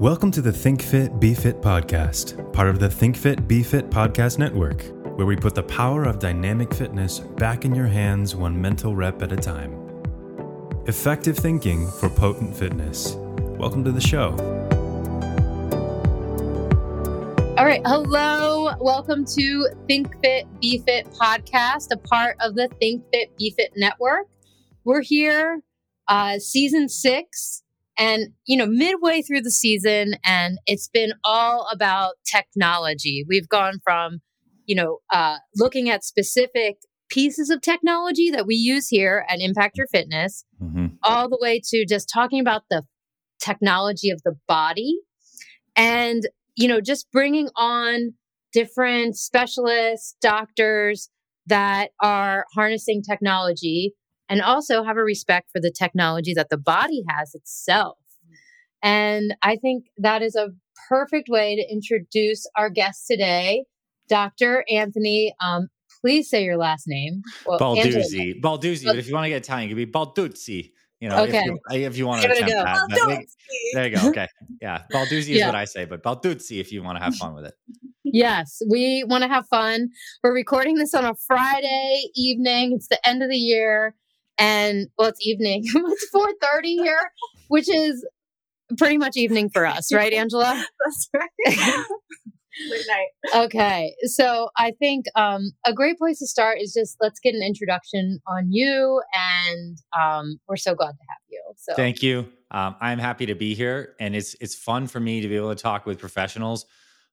Welcome to the Think Fit Be Fit podcast, part of the Think Fit Be Fit podcast network, where we put the power of dynamic fitness back in your hands one mental rep at a time. Effective thinking for potent fitness. Welcome to the show. All right. Hello. Welcome to Think Fit Be Fit podcast, a part of the Think Fit Be Fit network. We're here, uh, season six and, you know, midway through the season, and it's been all about technology. We've gone from, you know, uh, looking at specific pieces of technology that we use here at Impact Your Fitness, mm-hmm. all the way to just talking about the technology of the body and, you know, just bringing on different specialists, doctors that are harnessing technology and also have a respect for the technology that the body has itself. And I think that is a perfect way to introduce our guest today, Dr. Anthony. Um, please say your last name. Well, Balduzzi. Balduzzi. But if you want to get Italian, it could be Balduzzi. You know, okay. if, you, if you want to attempt that. there you go. Okay. Yeah. Balduzzi is what I say, but Balduzzi if you want to have fun with it. Yes, we want to have fun. We're recording this on a Friday evening. It's the end of the year and well it's evening. It's 4.30 here which is pretty much evening for us right angela? That's right. Late night. Okay. So i think um, a great place to start is just let's get an introduction on you and um, we're so glad to have you so. Thank you. Um, i'm happy to be here and it's it's fun for me to be able to talk with professionals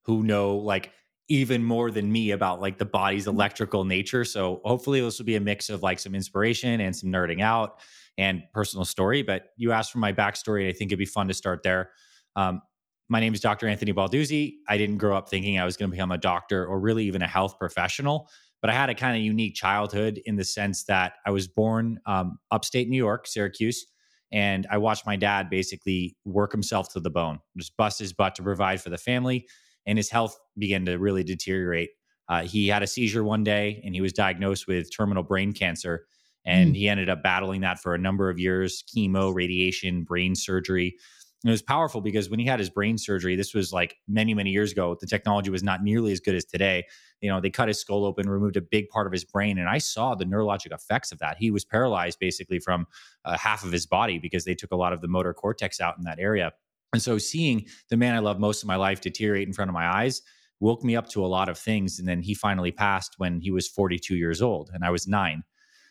who know like even more than me about like the body's mm-hmm. electrical nature. So hopefully this will be a mix of like some inspiration and some nerding out and personal story. But you asked for my backstory. And I think it'd be fun to start there. Um, my name is Dr. Anthony Balduzzi. I didn't grow up thinking I was going to become a doctor or really even a health professional, but I had a kind of unique childhood in the sense that I was born um, upstate New York, Syracuse, and I watched my dad basically work himself to the bone, just bust his butt to provide for the family and his health began to really deteriorate. Uh, he had a seizure one day and he was diagnosed with terminal brain cancer. And mm. he ended up battling that for a number of years chemo, radiation, brain surgery. And it was powerful because when he had his brain surgery, this was like many, many years ago. The technology was not nearly as good as today. You know, they cut his skull open, removed a big part of his brain, and I saw the neurologic effects of that. He was paralyzed basically from uh, half of his body because they took a lot of the motor cortex out in that area. And so seeing the man I love most of my life deteriorate in front of my eyes woke me up to a lot of things. And then he finally passed when he was 42 years old and I was nine.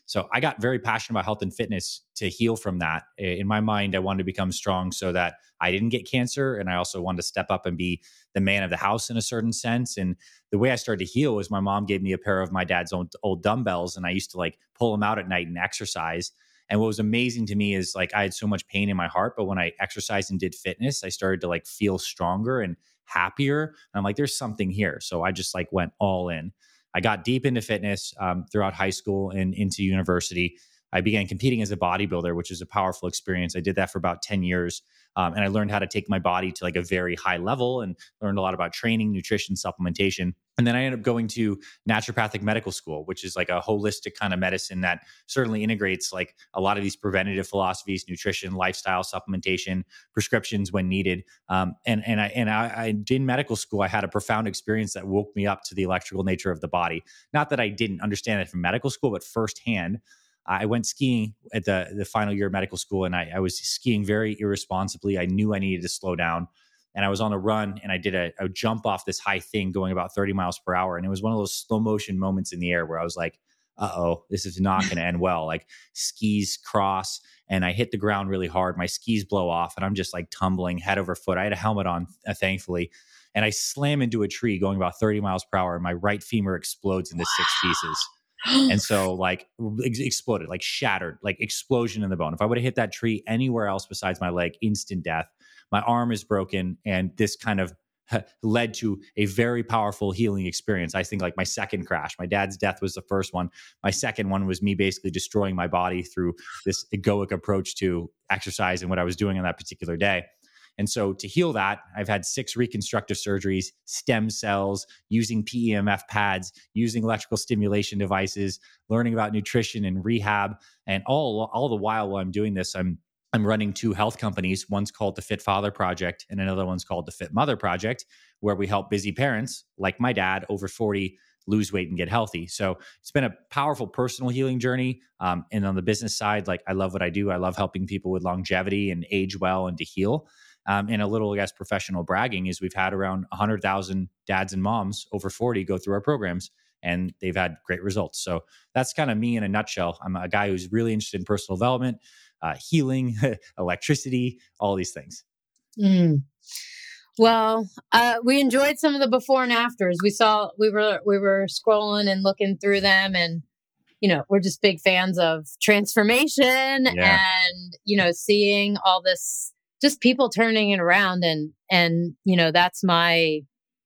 So I got very passionate about health and fitness to heal from that. In my mind, I wanted to become strong so that I didn't get cancer. And I also wanted to step up and be the man of the house in a certain sense. And the way I started to heal was my mom gave me a pair of my dad's old, old dumbbells, and I used to like pull them out at night and exercise. And what was amazing to me is like I had so much pain in my heart, but when I exercised and did fitness, I started to like feel stronger and happier. And I'm like, there's something here. So I just like went all in. I got deep into fitness um, throughout high school and into university. I began competing as a bodybuilder, which is a powerful experience. I did that for about 10 years. Um, and I learned how to take my body to like a very high level and learned a lot about training, nutrition, supplementation. And then I ended up going to naturopathic medical school, which is like a holistic kind of medicine that certainly integrates like a lot of these preventative philosophies, nutrition, lifestyle, supplementation, prescriptions when needed. Um, and and I and I, I in medical school, I had a profound experience that woke me up to the electrical nature of the body. Not that I didn't understand it from medical school, but firsthand. I went skiing at the the final year of medical school, and I, I, was skiing very irresponsibly. I knew I needed to slow down, and I was on a run, and I did a, a, jump off this high thing going about 30 miles per hour, and it was one of those slow motion moments in the air where I was like, "Uh oh, this is not going to end well." Like skis cross, and I hit the ground really hard. My skis blow off, and I'm just like tumbling head over foot. I had a helmet on, uh, thankfully. And I slam into a tree going about 30 miles per hour, and my right femur explodes into six pieces and so like ex- exploded, like shattered, like explosion in the bone. If I would have hit that tree anywhere else besides my leg, instant death. My arm is broken, and this kind of led to a very powerful healing experience. I think like my second crash, my dad's death was the first one. My second one was me basically destroying my body through this egoic approach to exercise and what I was doing on that particular day. And so to heal that, I've had six reconstructive surgeries, stem cells, using PEMF pads, using electrical stimulation devices, learning about nutrition and rehab. And all, all the while while I'm doing this, I'm I'm running two health companies. One's called the Fit Father Project, and another one's called the Fit Mother Project, where we help busy parents like my dad over 40 lose weight and get healthy. So it's been a powerful personal healing journey. Um, and on the business side, like I love what I do. I love helping people with longevity and age well and to heal. Um, and a little, I guess, professional bragging is we've had around 100,000 dads and moms over 40 go through our programs and they've had great results. So that's kind of me in a nutshell. I'm a guy who's really interested in personal development, uh, healing, electricity, all these things. Mm. Well, uh, we enjoyed some of the before and afters. We saw we were we were scrolling and looking through them, and you know we're just big fans of transformation yeah. and you know seeing all this just people turning it around and and you know that's my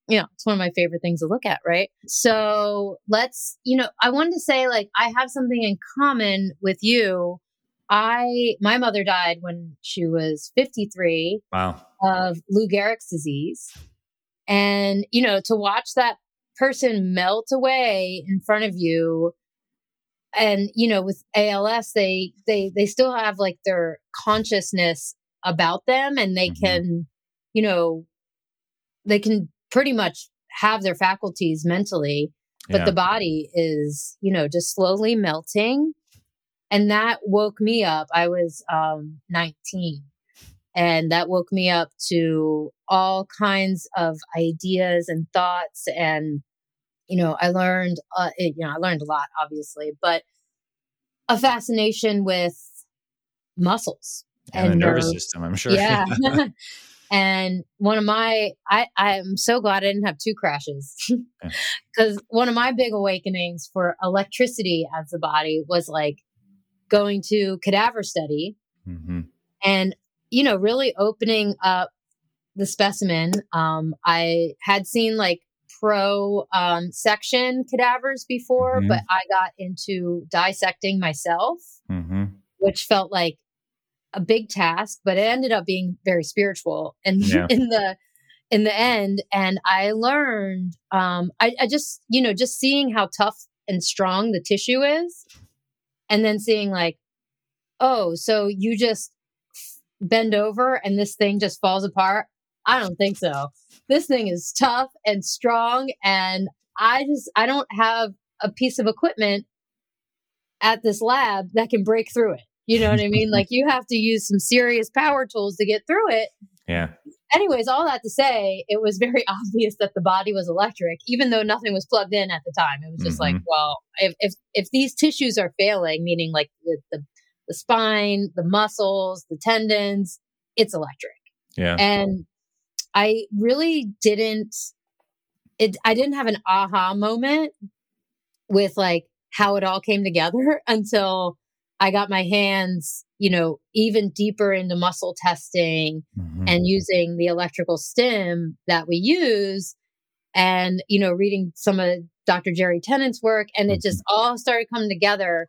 you know it's one of my favorite things to look at right so let's you know i wanted to say like i have something in common with you I my mother died when she was 53 wow. of Lou Gehrig's disease. And you know, to watch that person melt away in front of you and you know with ALS they they they still have like their consciousness about them and they mm-hmm. can you know they can pretty much have their faculties mentally but yeah. the body is you know just slowly melting and that woke me up. I was um, 19 and that woke me up to all kinds of ideas and thoughts and you know i learned uh, it, you know i learned a lot obviously but a fascination with muscles and, and the nervous system i'm sure yeah and one of my i i'm so glad i didn't have two crashes because one of my big awakenings for electricity as the body was like going to cadaver study mm-hmm. and, you know, really opening up the specimen. Um, I had seen like pro um, section cadavers before, mm-hmm. but I got into dissecting myself, mm-hmm. which felt like a big task, but it ended up being very spiritual. And yeah. in the in the end, and I learned, um, I, I just you know just seeing how tough and strong the tissue is, and then seeing like, oh, so you just bend over and this thing just falls apart. I don't think so. This thing is tough and strong. And I just, I don't have a piece of equipment at this lab that can break through it. You know what I mean? like you have to use some serious power tools to get through it. Yeah. Anyways, all that to say, it was very obvious that the body was electric, even though nothing was plugged in at the time. It was just mm-hmm. like, well, if, if if these tissues are failing, meaning like the, the the spine, the muscles, the tendons, it's electric. Yeah. And I really didn't it I didn't have an aha moment with like how it all came together until I got my hands, you know, even deeper into muscle testing mm-hmm. and using the electrical stim that we use and, you know, reading some of Dr. Jerry Tennant's work. And it mm-hmm. just all started coming together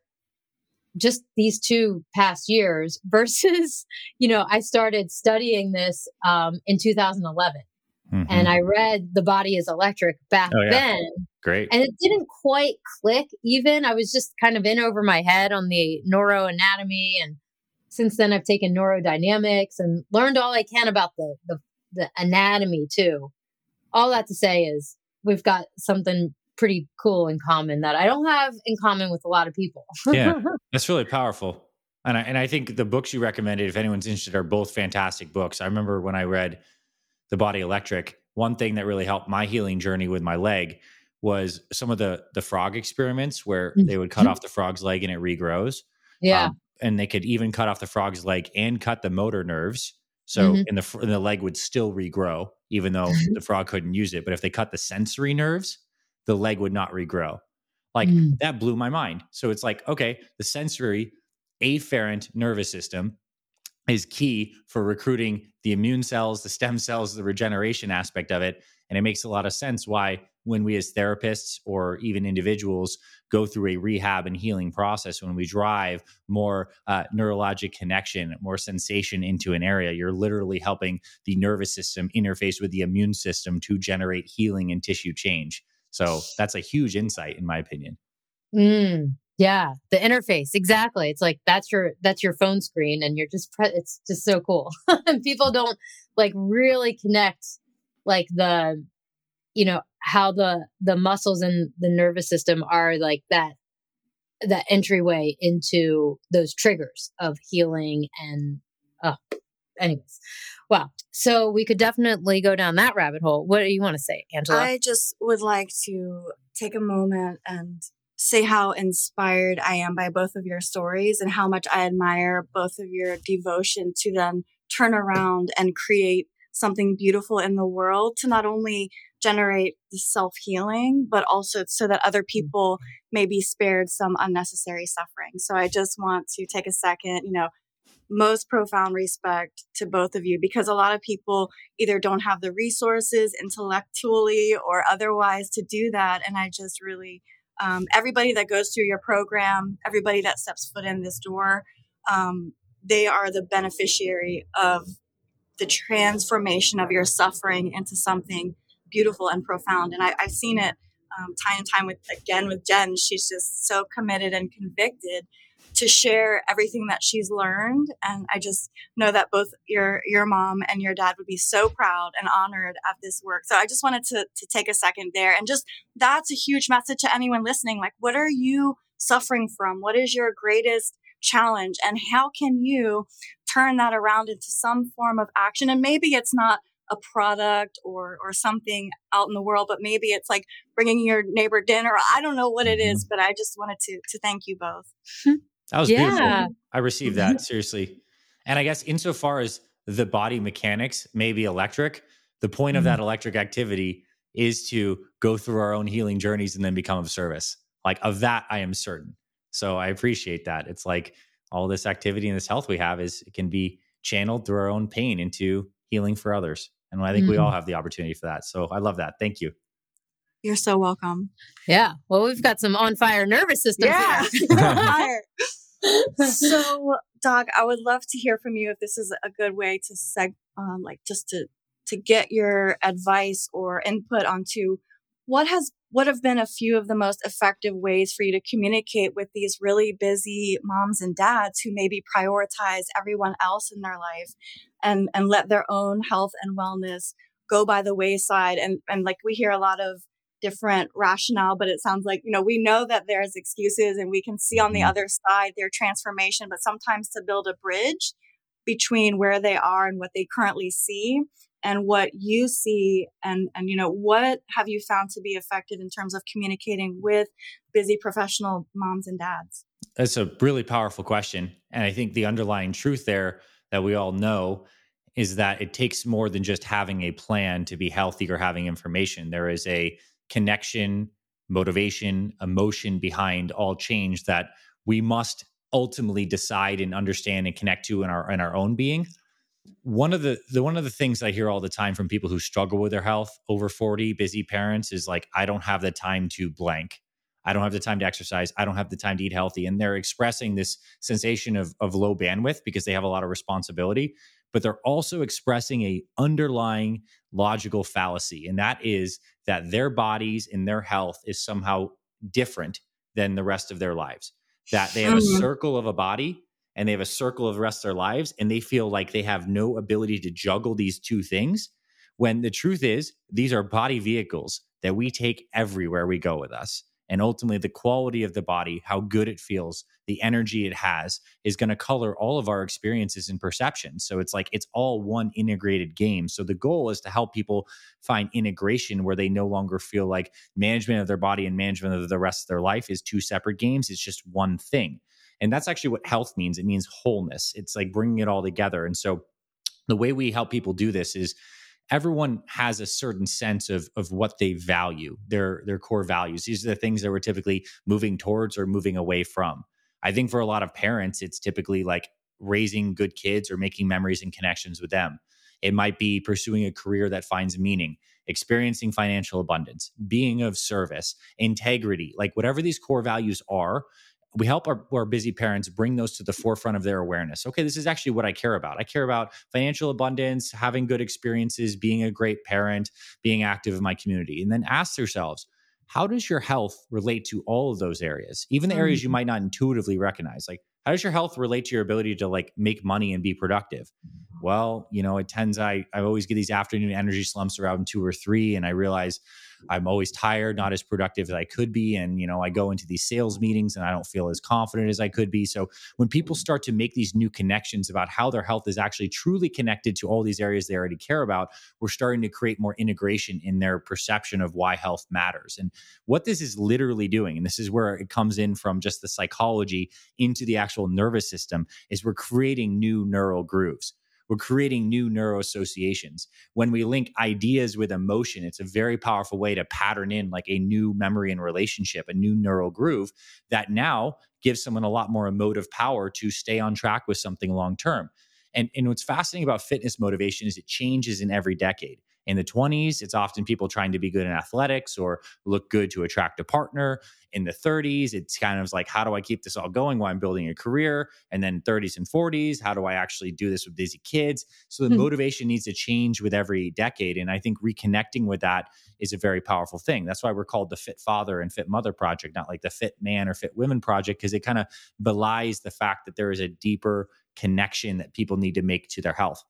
just these two past years versus, you know, I started studying this um, in 2011. Mm-hmm. And I read The Body is Electric back oh, yeah. then. Great. And it didn't quite click even. I was just kind of in over my head on the neuroanatomy. And since then, I've taken neurodynamics and learned all I can about the, the, the anatomy too. All that to say is we've got something pretty cool in common that I don't have in common with a lot of people. yeah, that's really powerful. And I, and I think the books you recommended, if anyone's interested, are both fantastic books. I remember when I read The Body Electric, one thing that really helped my healing journey with my leg was some of the the frog experiments where they would cut mm-hmm. off the frog's leg and it regrows. Yeah. Um, and they could even cut off the frog's leg and cut the motor nerves. So mm-hmm. and the and the leg would still regrow even though the frog couldn't use it. But if they cut the sensory nerves, the leg would not regrow. Like mm. that blew my mind. So it's like, okay, the sensory afferent nervous system is key for recruiting the immune cells, the stem cells, the regeneration aspect of it. And it makes a lot of sense why, when we as therapists or even individuals go through a rehab and healing process, when we drive more uh, neurologic connection, more sensation into an area, you're literally helping the nervous system interface with the immune system to generate healing and tissue change. So that's a huge insight, in my opinion. Mm, Yeah, the interface exactly. It's like that's your that's your phone screen, and you're just pre- it's just so cool. People don't like really connect like the you know how the the muscles and the nervous system are like that that entryway into those triggers of healing and oh anyways. Well so we could definitely go down that rabbit hole. What do you want to say angela? I just would like to take a moment and say how inspired i am by both of your stories and how much i admire both of your devotion to then turn around and create something beautiful in the world to not only generate the self healing, but also so that other people may be spared some unnecessary suffering. So I just want to take a second, you know, most profound respect to both of you because a lot of people either don't have the resources intellectually or otherwise to do that. And I just really, um, everybody that goes through your program, everybody that steps foot in this door, um, they are the beneficiary of the transformation of your suffering into something beautiful and profound. And I, have seen it um, time and time with again with Jen. She's just so committed and convicted to share everything that she's learned. And I just know that both your your mom and your dad would be so proud and honored of this work. So I just wanted to to take a second there and just that's a huge message to anyone listening. Like, what are you suffering from? What is your greatest challenge? And how can you turn that around into some form of action. And maybe it's not a product or or something out in the world, but maybe it's like bringing your neighbor dinner. I don't know what it is, mm-hmm. but I just wanted to to thank you both. That was yeah. beautiful. I received that seriously. And I guess insofar as the body mechanics may be electric, the point mm-hmm. of that electric activity is to go through our own healing journeys and then become of service. Like of that, I am certain. So I appreciate that. It's like all this activity and this health we have is it can be channeled through our own pain into healing for others. And I think mm-hmm. we all mm-hmm. have the opportunity for that. So I love that. Thank you. You're so welcome. Yeah. Well, we've got some on fire nervous system. Yeah. so, Doc, I would love to hear from you if this is a good way to seg, um, like just to to get your advice or input onto what has what have been a few of the most effective ways for you to communicate with these really busy moms and dads who maybe prioritize everyone else in their life and and let their own health and wellness go by the wayside and and like we hear a lot of different rationale but it sounds like you know we know that there's excuses and we can see on the mm-hmm. other side their transformation but sometimes to build a bridge between where they are and what they currently see and what you see and and you know what have you found to be effective in terms of communicating with busy professional moms and dads? That's a really powerful question and i think the underlying truth there that we all know is that it takes more than just having a plan to be healthy or having information. There is a connection motivation emotion behind all change that we must ultimately decide and understand and connect to in our in our own being one of the, the one of the things I hear all the time from people who struggle with their health over 40 busy parents is like I don't have the time to blank. I don't have the time to exercise. I don't have the time to eat healthy. And they're expressing this sensation of, of low bandwidth because they have a lot of responsibility, but they're also expressing a underlying logical fallacy. And that is that their bodies and their health is somehow different than the rest of their lives. That they have a circle of a body and they have a circle of the rest of their lives and they feel like they have no ability to juggle these two things when the truth is these are body vehicles that we take everywhere we go with us. And ultimately the quality of the body how good it feels the energy it has is going to color all of our experiences and perceptions. So it's like it's all one integrated game. So the goal is to help people find integration where they no longer feel like management of their body and management of the rest of their life is two separate games. It's just one thing and that's actually what health means. It means wholeness. It's like bringing it all together. And so the way we help people do this is everyone has a certain sense of of what they value, their their core values. These are the things that we're typically moving towards or moving away from. I think for a lot of parents, it's typically like raising good kids or making memories and connections with them. It might be pursuing a career that finds meaning, experiencing financial abundance, being of service, integrity, like whatever these core values are, we help our, our, busy parents bring those to the forefront of their awareness. Okay, this is actually what I care about. I care about financial abundance, having good experiences, being a great parent, being active in my community. And then ask yourselves, how does your health relate to all of those areas even the areas you mm-hmm. might not intuitively recognize like how does your health relate to your ability to like make money and be productive well you know it tends i i always get these afternoon energy slumps around two or three and i realize I'm always tired, not as productive as I could be. And, you know, I go into these sales meetings and I don't feel as confident as I could be. So when people mm-hmm. start to make these new connections about how their health is actually truly connected to all these areas they already care about, we're starting to create more integration in their perception of why health matters. And what this is literally doing, and this is where it comes in from just the psychology into the actual nervous system, is we're creating new neural grooves. We're creating new neuroassociations. When we link ideas with emotion, it's a very powerful way to pattern in like a new memory and relationship, a new neural groove that now gives someone a lot more emotive power to stay on track with something long term. And, and what's fascinating about fitness motivation is it changes in every decade. In the 20s, it's often people trying to be good in athletics or look good to attract a partner. In the 30s, it's kind of like, how do I keep this all going while I'm building a career? And then 30s and 40s, how do I actually do this with busy kids? So the mm-hmm. motivation needs to change with every decade. And I think reconnecting with that is a very powerful thing. That's why we're called the Fit Father and Fit Mother Project, not like the Fit Man or Fit Women Project, because it kind of belies the fact that there is a deeper connection that people need to make to their health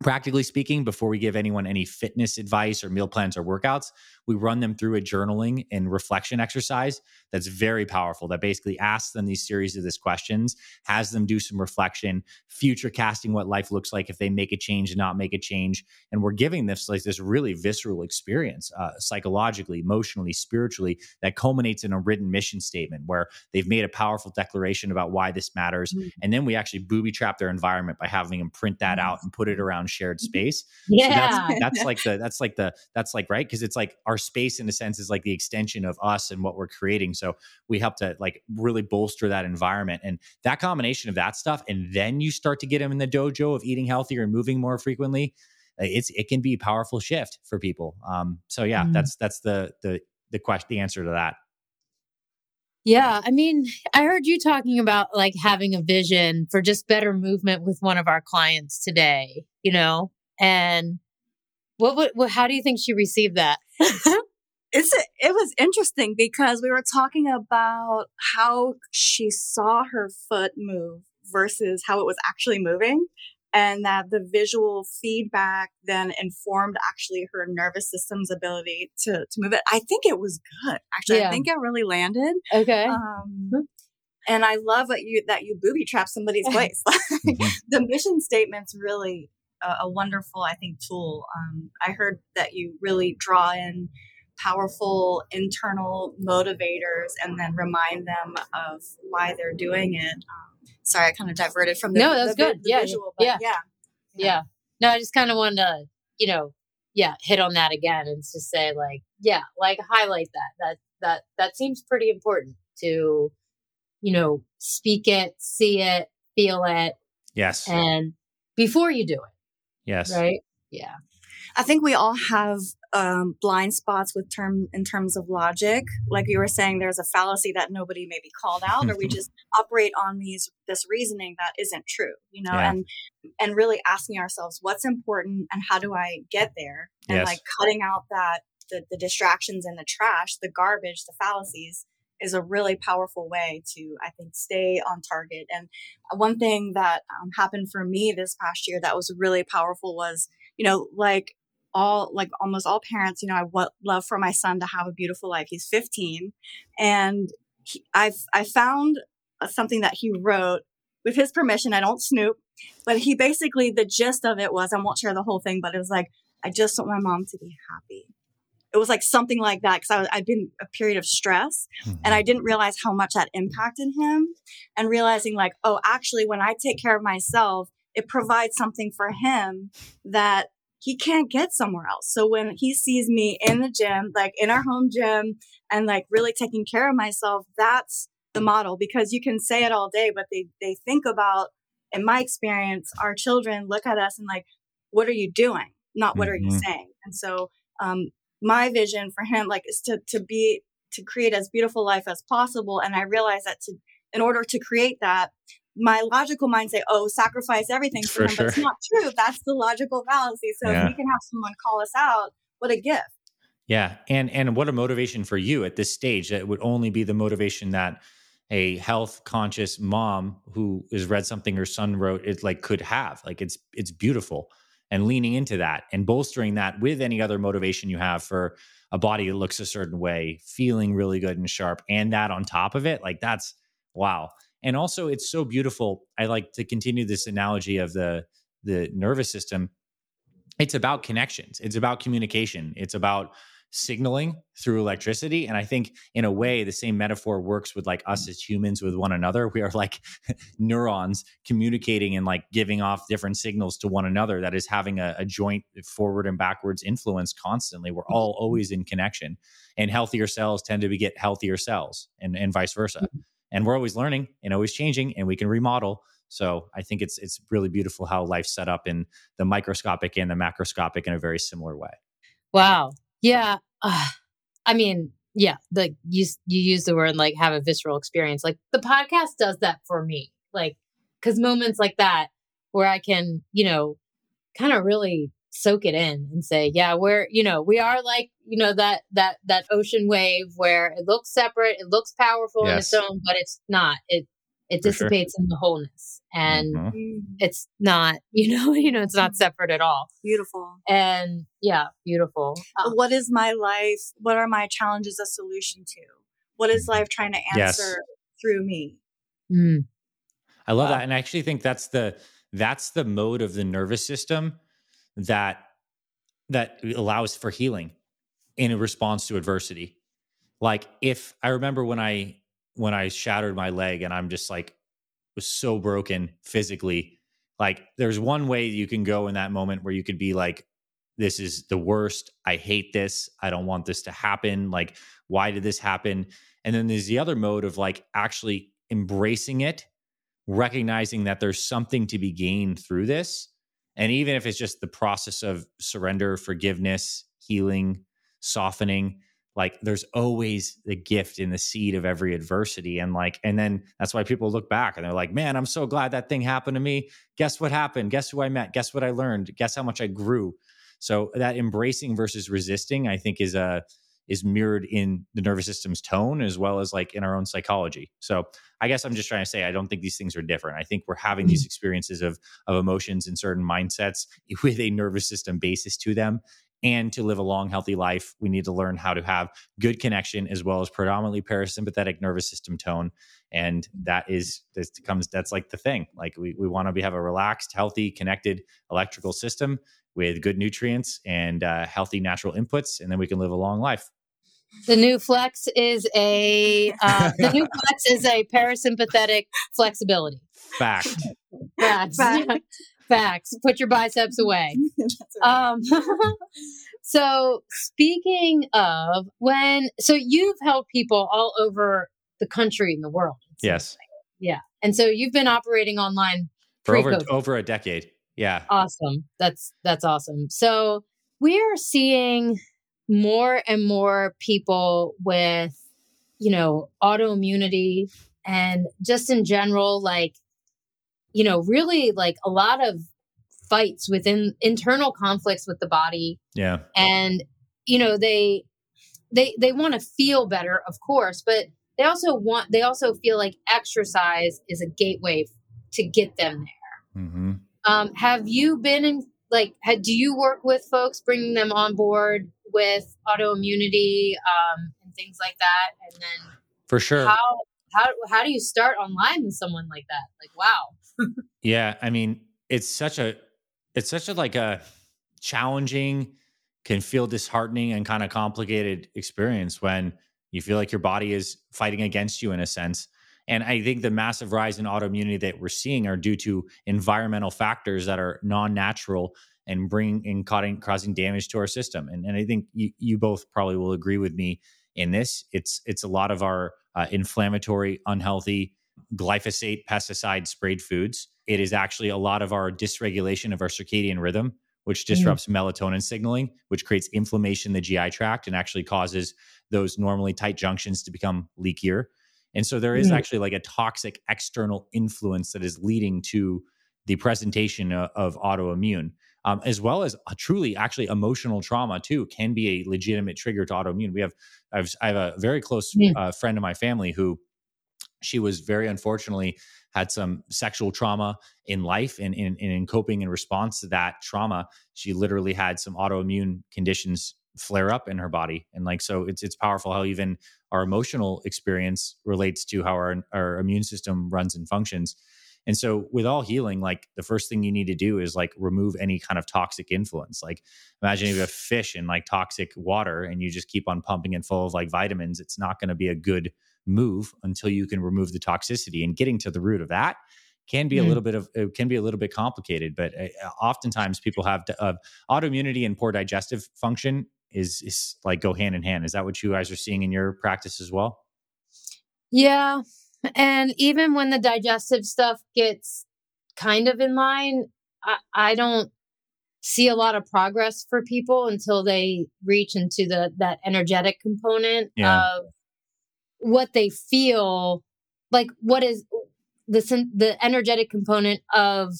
practically speaking, before we give anyone any fitness advice or meal plans or workouts, we run them through a journaling and reflection exercise that's very powerful that basically asks them these series of these questions, has them do some reflection, future casting what life looks like if they make a change and not make a change. And we're giving this like this really visceral experience, uh, psychologically, emotionally, spiritually, that culminates in a written mission statement where they've made a powerful declaration about why this matters. Mm-hmm. And then we actually booby trap their environment by having them print that out and put it around shared mm-hmm. space. Yeah. So that's, that's like the, that's like the, that's like, right. Cause it's like our space in a sense is like the extension of us and what we're creating. So we help to like really bolster that environment and that combination of that stuff. And then you start to get them in the dojo of eating healthier and moving more frequently. It's, it can be a powerful shift for people. Um, so yeah, mm. that's, that's the, the, the question, the answer to that. Yeah, I mean, I heard you talking about like having a vision for just better movement with one of our clients today, you know? And what, what, what how do you think she received that? it's it was interesting because we were talking about how she saw her foot move versus how it was actually moving and that the visual feedback then informed actually her nervous system's ability to, to move it. I think it was good. Actually, yeah. I think it really landed. Okay. Um, and I love that you that you booby trap somebody's place. mm-hmm. The mission statement's really a, a, wonderful, I think, tool. Um, I heard that you really draw in powerful internal motivators and then remind them of why they're doing it. Um, sorry, I kind of diverted from the no, that's the, good. The yeah, visual, yeah, yeah, yeah, yeah. No, I just kind of wanted to, you know, yeah, hit on that again and just say like, yeah, like highlight that. That that that seems pretty important to, you know, speak it, see it, feel it. Yes. And before you do it. Yes. Right. Yeah. I think we all have um, blind spots with term in terms of logic. Like you were saying, there's a fallacy that nobody maybe called out, or we just operate on these this reasoning that isn't true. You know, yeah. and and really asking ourselves what's important and how do I get there, and yes. like cutting out that the, the distractions and the trash, the garbage, the fallacies is a really powerful way to, I think, stay on target. And one thing that um, happened for me this past year that was really powerful was, you know, like all like almost all parents, you know, I would love for my son to have a beautiful life. He's 15 and he, I've, I found something that he wrote with his permission. I don't snoop, but he basically, the gist of it was, I won't share the whole thing, but it was like, I just want my mom to be happy. It was like something like that because I'd been a period of stress mm-hmm. and I didn't realize how much that impacted him and realizing like, oh, actually, when I take care of myself, it provides something for him that he can't get somewhere else. So when he sees me in the gym, like in our home gym and like really taking care of myself, that's the model because you can say it all day, but they, they think about, in my experience, our children look at us and like, what are you doing? Not what mm-hmm. are you mm-hmm. saying? And so, um, my vision for him, like, is to, to be, to create as beautiful life as possible. And I realized that to, in order to create that, my logical mind say, "Oh, sacrifice everything for, for him," sure. but it's not true. That's the logical fallacy. So yeah. if we can have someone call us out, what a gift. Yeah, and and what a motivation for you at this stage. That would only be the motivation that a health conscious mom who has read something her son wrote it like could have. Like it's it's beautiful, and leaning into that and bolstering that with any other motivation you have for a body that looks a certain way, feeling really good and sharp, and that on top of it, like that's wow. And also, it's so beautiful. I like to continue this analogy of the the nervous system. It's about connections. It's about communication. It's about signaling through electricity. And I think in a way, the same metaphor works with like us as humans with one another. We are like neurons communicating and like giving off different signals to one another that is having a, a joint forward and backwards influence constantly. We're all always in connection. And healthier cells tend to beget healthier cells and, and vice versa. Mm-hmm. And we're always learning and always changing and we can remodel. So I think it's it's really beautiful how life's set up in the microscopic and the macroscopic in a very similar way. Wow. Yeah. Uh, I mean, yeah, like you you use the word like have a visceral experience. Like the podcast does that for me. Like cuz moments like that where I can, you know, kind of really soak it in and say, yeah, we're, you know, we are like, you know, that that that ocean wave where it looks separate, it looks powerful yes. in its own, but it's not. It it dissipates sure. in the wholeness and mm-hmm. it's not you know you know it's not separate at all beautiful and yeah beautiful um, what is my life what are my challenges a solution to what is life trying to answer yes. through me mm. i love wow. that and i actually think that's the that's the mode of the nervous system that that allows for healing in response to adversity like if i remember when i when I shattered my leg and I'm just like was so broken physically. Like there's one way you can go in that moment where you could be like this is the worst. I hate this. I don't want this to happen. Like why did this happen? And then there's the other mode of like actually embracing it, recognizing that there's something to be gained through this. And even if it's just the process of surrender, forgiveness, healing, softening, like there's always the gift in the seed of every adversity. And like and then that's why people look back and they're like man i'm so glad that thing happened to me. Guess what happened? Guess who i met? Guess what i learned? Guess how much i grew? So that embracing versus resisting i think is a is mirrored in the nervous system's tone as well as like in our own psychology so i guess i'm just trying to say i don't think these things are different i think we're having these mm-hmm. experiences of of emotions and certain mindsets with a nervous system basis to them and to live a long, healthy life, we need to learn how to have good connection as well as predominantly parasympathetic nervous system tone. And that is this comes that's like the thing. Like we, we want to be have a relaxed, healthy, connected electrical system with good nutrients and uh, healthy natural inputs, and then we can live a long life. The new flex is a uh, the new flex is a parasympathetic flexibility. Fact. Facts. Fact. Facts. Put your biceps away. um, so speaking of when, so you've helped people all over the country and the world. Yes. Like. Yeah. And so you've been operating online for over over a decade. Yeah. Awesome. That's that's awesome. So we are seeing more and more people with you know autoimmunity and just in general like you know, really like a lot of fights within internal conflicts with the body. Yeah. And, you know, they, they, they want to feel better, of course, but they also want, they also feel like exercise is a gateway to get them there. Mm-hmm. Um, have you been in, like, had, do you work with folks bringing them on board with autoimmunity um, and things like that? And then, for sure, how how how do you start online with someone like that? Like, wow yeah, I mean, it's such a it's such a like a challenging, can feel disheartening and kind of complicated experience when you feel like your body is fighting against you in a sense. And I think the massive rise in autoimmunity that we're seeing are due to environmental factors that are non-natural and bring and causing, causing damage to our system. And, and I think you, you both probably will agree with me in this. It's it's a lot of our uh, inflammatory, unhealthy glyphosate pesticide sprayed foods. It is actually a lot of our dysregulation of our circadian rhythm, which mm. disrupts mm. melatonin signaling, which creates inflammation in the GI tract and actually causes those normally tight junctions to become leakier. And so there is mm. actually like a toxic external influence that is leading to the presentation of, of autoimmune. um, as well as truly actually emotional trauma too can be a legitimate trigger to autoimmune. We have I've, I have a very close mm. uh, friend of my family who she was very unfortunately had some sexual trauma in life and, and, and in coping in response to that trauma she literally had some autoimmune conditions flare up in her body and like so it's it's powerful how even our emotional experience relates to how our our immune system runs and functions. And so with all healing like the first thing you need to do is like remove any kind of toxic influence. Like imagine if you have a fish in like toxic water and you just keep on pumping it full of like vitamins it's not going to be a good move until you can remove the toxicity. And getting to the root of that can be mm. a little bit of it can be a little bit complicated but uh, oftentimes people have to, uh, autoimmunity and poor digestive function is is like go hand in hand. Is that what you guys are seeing in your practice as well? Yeah. And even when the digestive stuff gets kind of in line, I, I don't see a lot of progress for people until they reach into the that energetic component yeah. of what they feel like what is the the energetic component of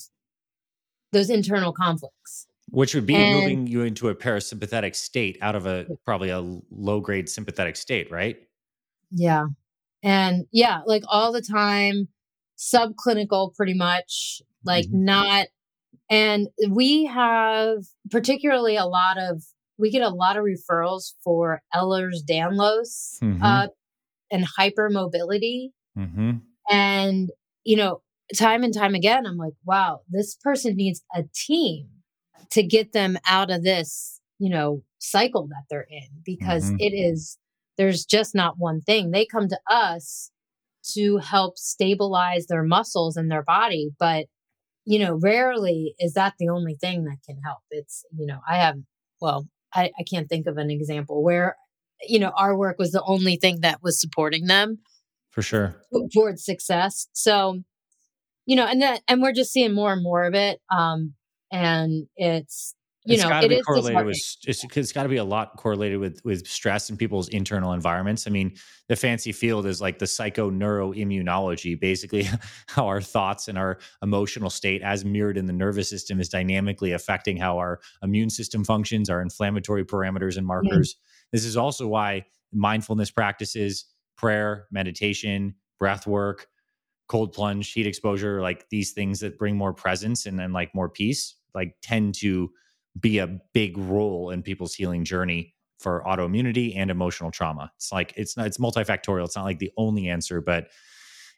those internal conflicts which would be and, moving you into a parasympathetic state out of a probably a low grade sympathetic state, right? Yeah. And yeah, like all the time, subclinical pretty much, like mm-hmm. not. And we have particularly a lot of, we get a lot of referrals for Ehlers Danlos mm-hmm. uh, and hypermobility. Mm-hmm. And, you know, time and time again, I'm like, wow, this person needs a team to get them out of this, you know, cycle that they're in because mm-hmm. it is, there's just not one thing. They come to us to help stabilize their muscles and their body, but, you know, rarely is that the only thing that can help. It's, you know, I have, well, I, I can't think of an example where, you know, our work was the only thing that was supporting them for sure towards success. So, you know, and that, and we're just seeing more and more of it. Um, and it's you it's know it is correlated with it's, it's got to be a lot correlated with with stress in people's internal environments. I mean the fancy field is like the psychoneuroimmunology basically how our thoughts and our emotional state as mirrored in the nervous system is dynamically affecting how our immune system functions our inflammatory parameters and markers. This is also why mindfulness practices prayer meditation breath work cold plunge heat exposure like these things that bring more presence and then like more peace like tend to be a big role in people's healing journey for autoimmunity and emotional trauma. It's like it's not it's multifactorial. It's not like the only answer, but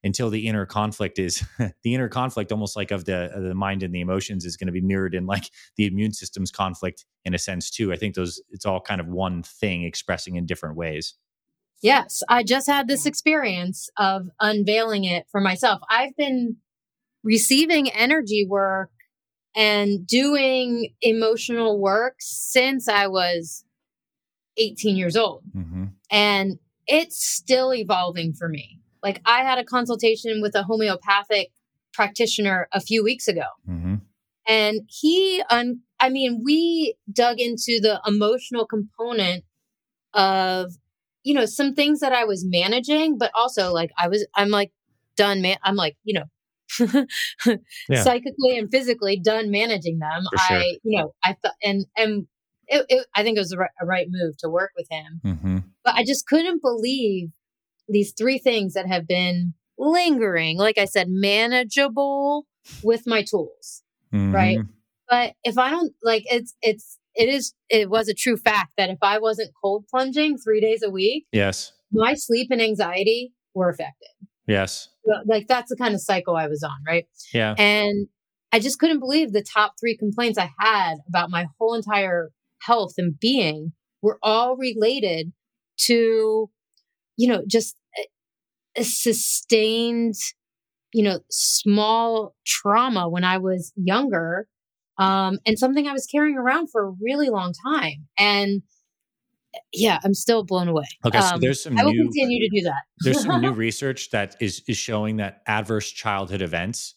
until the inner conflict is the inner conflict almost like of the of the mind and the emotions is going to be mirrored in like the immune system's conflict in a sense too. I think those it's all kind of one thing expressing in different ways. Yes, I just had this mm. experience of unveiling it for myself. I've been receiving energy work and doing emotional work since I was 18 years old. Mm-hmm. And it's still evolving for me. Like I had a consultation with a homeopathic practitioner a few weeks ago. Mm-hmm. And he, un- I mean, we dug into the emotional component of, you know, some things that I was managing, but also like I was, I'm like done, man. I'm like, you know, yeah. psychically and physically done managing them. Sure. I, you know, I thought, and, and it, it, I think it was a right, a right, move to work with him. Mm-hmm. But I just couldn't believe these three things that have been lingering, like I said, manageable with my tools. Mm-hmm. Right. But if I don't like it's, it's, it is, it was a true fact that if I wasn't cold plunging three days a week, yes, my sleep and anxiety were affected. Yes. Like that's the kind of cycle I was on, right? Yeah. And I just couldn't believe the top three complaints I had about my whole entire health and being were all related to, you know, just a sustained, you know, small trauma when I was younger. Um, and something I was carrying around for a really long time. And yeah, I'm still blown away. Okay, so um, there's some. I will continue to do that. there's some new research that is is showing that adverse childhood events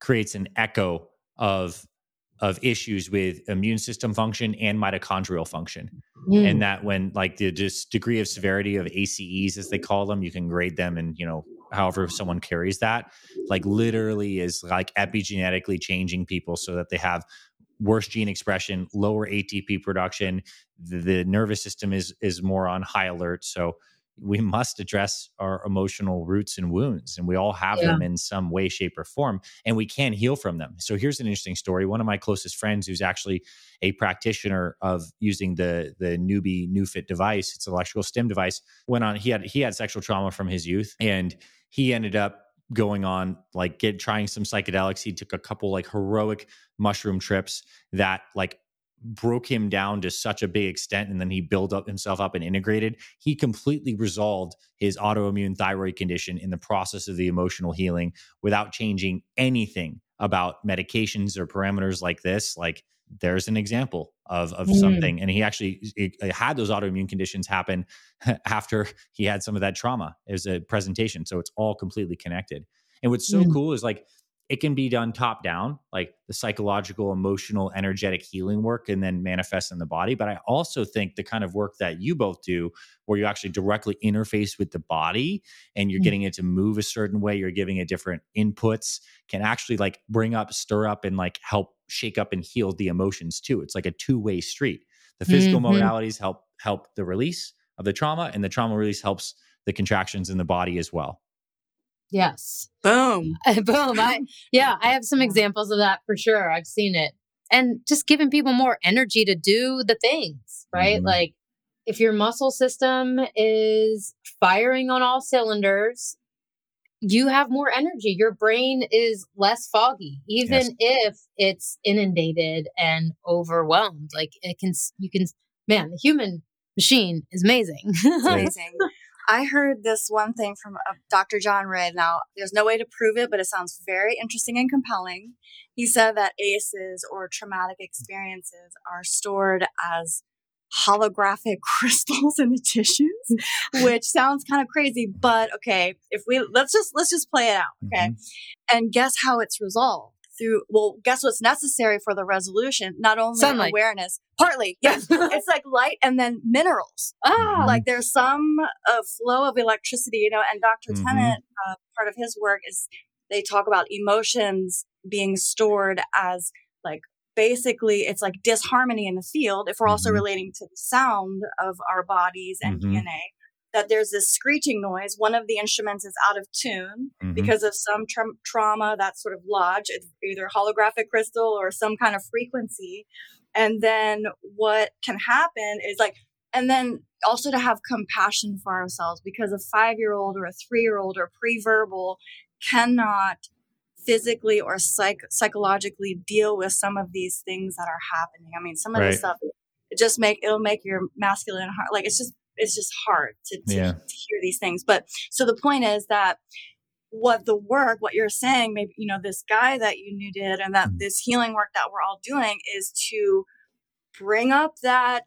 creates an echo of of issues with immune system function and mitochondrial function, mm. and that when like the just degree of severity of ACEs as they call them, you can grade them, and you know however someone carries that, like literally is like epigenetically changing people so that they have worse gene expression, lower ATP production. The, the nervous system is is more on high alert. So we must address our emotional roots and wounds and we all have yeah. them in some way shape or form and we can heal from them so here's an interesting story one of my closest friends who's actually a practitioner of using the the Neubie NeuFit device it's an electrical stim device went on he had he had sexual trauma from his youth and he ended up going on like get trying some psychedelics. He took a couple like heroic mushroom trips that like broke him down to such a big extent and then he built up himself up and integrated. He completely resolved his autoimmune thyroid condition in the process of the emotional healing without changing anything about medications or parameters like this. Like there's an example of of mm. something and he actually it had those autoimmune conditions happen after he had some of that trauma as a presentation so it's all completely connected and what's so mm. cool is like it can be done top down, like the psychological, emotional, energetic healing work, and then manifest in the body. But I also think the kind of work that you both do, where you actually directly interface with the body and you're mm-hmm. getting it to move a certain way, you're giving it different inputs, can actually like bring up, stir up, and like help shake up and heal the emotions too. It's like a two way street. The physical mm-hmm. modalities help help the release of the trauma, and the trauma release helps the contractions in the body as well. Yes. Boom. Boom. I, yeah, I have some examples of that for sure. I've seen it. And just giving people more energy to do the things, right? Mm-hmm. Like if your muscle system is firing on all cylinders, you have more energy. Your brain is less foggy, even yes. if it's inundated and overwhelmed. Like it can, you can, man, the human machine is amazing. It's amazing. I heard this one thing from uh, Dr. John Ray. Now, there's no way to prove it, but it sounds very interesting and compelling. He said that ACEs or traumatic experiences are stored as holographic crystals in the tissues, which sounds kind of crazy, but okay, if we let's just let's just play it out, okay? Mm-hmm. And guess how it's resolved? Through well guess what's necessary for the resolution not only Sunlight. awareness partly yes it's like light and then minerals ah. like there's some uh, flow of electricity you know and dr mm-hmm. tennant uh, part of his work is they talk about emotions being stored as like basically it's like disharmony in the field if we're mm-hmm. also relating to the sound of our bodies and mm-hmm. dna that there's this screeching noise. One of the instruments is out of tune mm-hmm. because of some tra- trauma that's sort of lodged, it's either holographic crystal or some kind of frequency. And then what can happen is like, and then also to have compassion for ourselves because a five year old or a three year old or pre-verbal cannot physically or psych- psychologically deal with some of these things that are happening. I mean, some of right. the stuff it just make it'll make your masculine heart like it's just it's just hard to, to, yeah. to hear these things. But so the point is that what the work, what you're saying, maybe, you know, this guy that you knew did and that mm-hmm. this healing work that we're all doing is to bring up that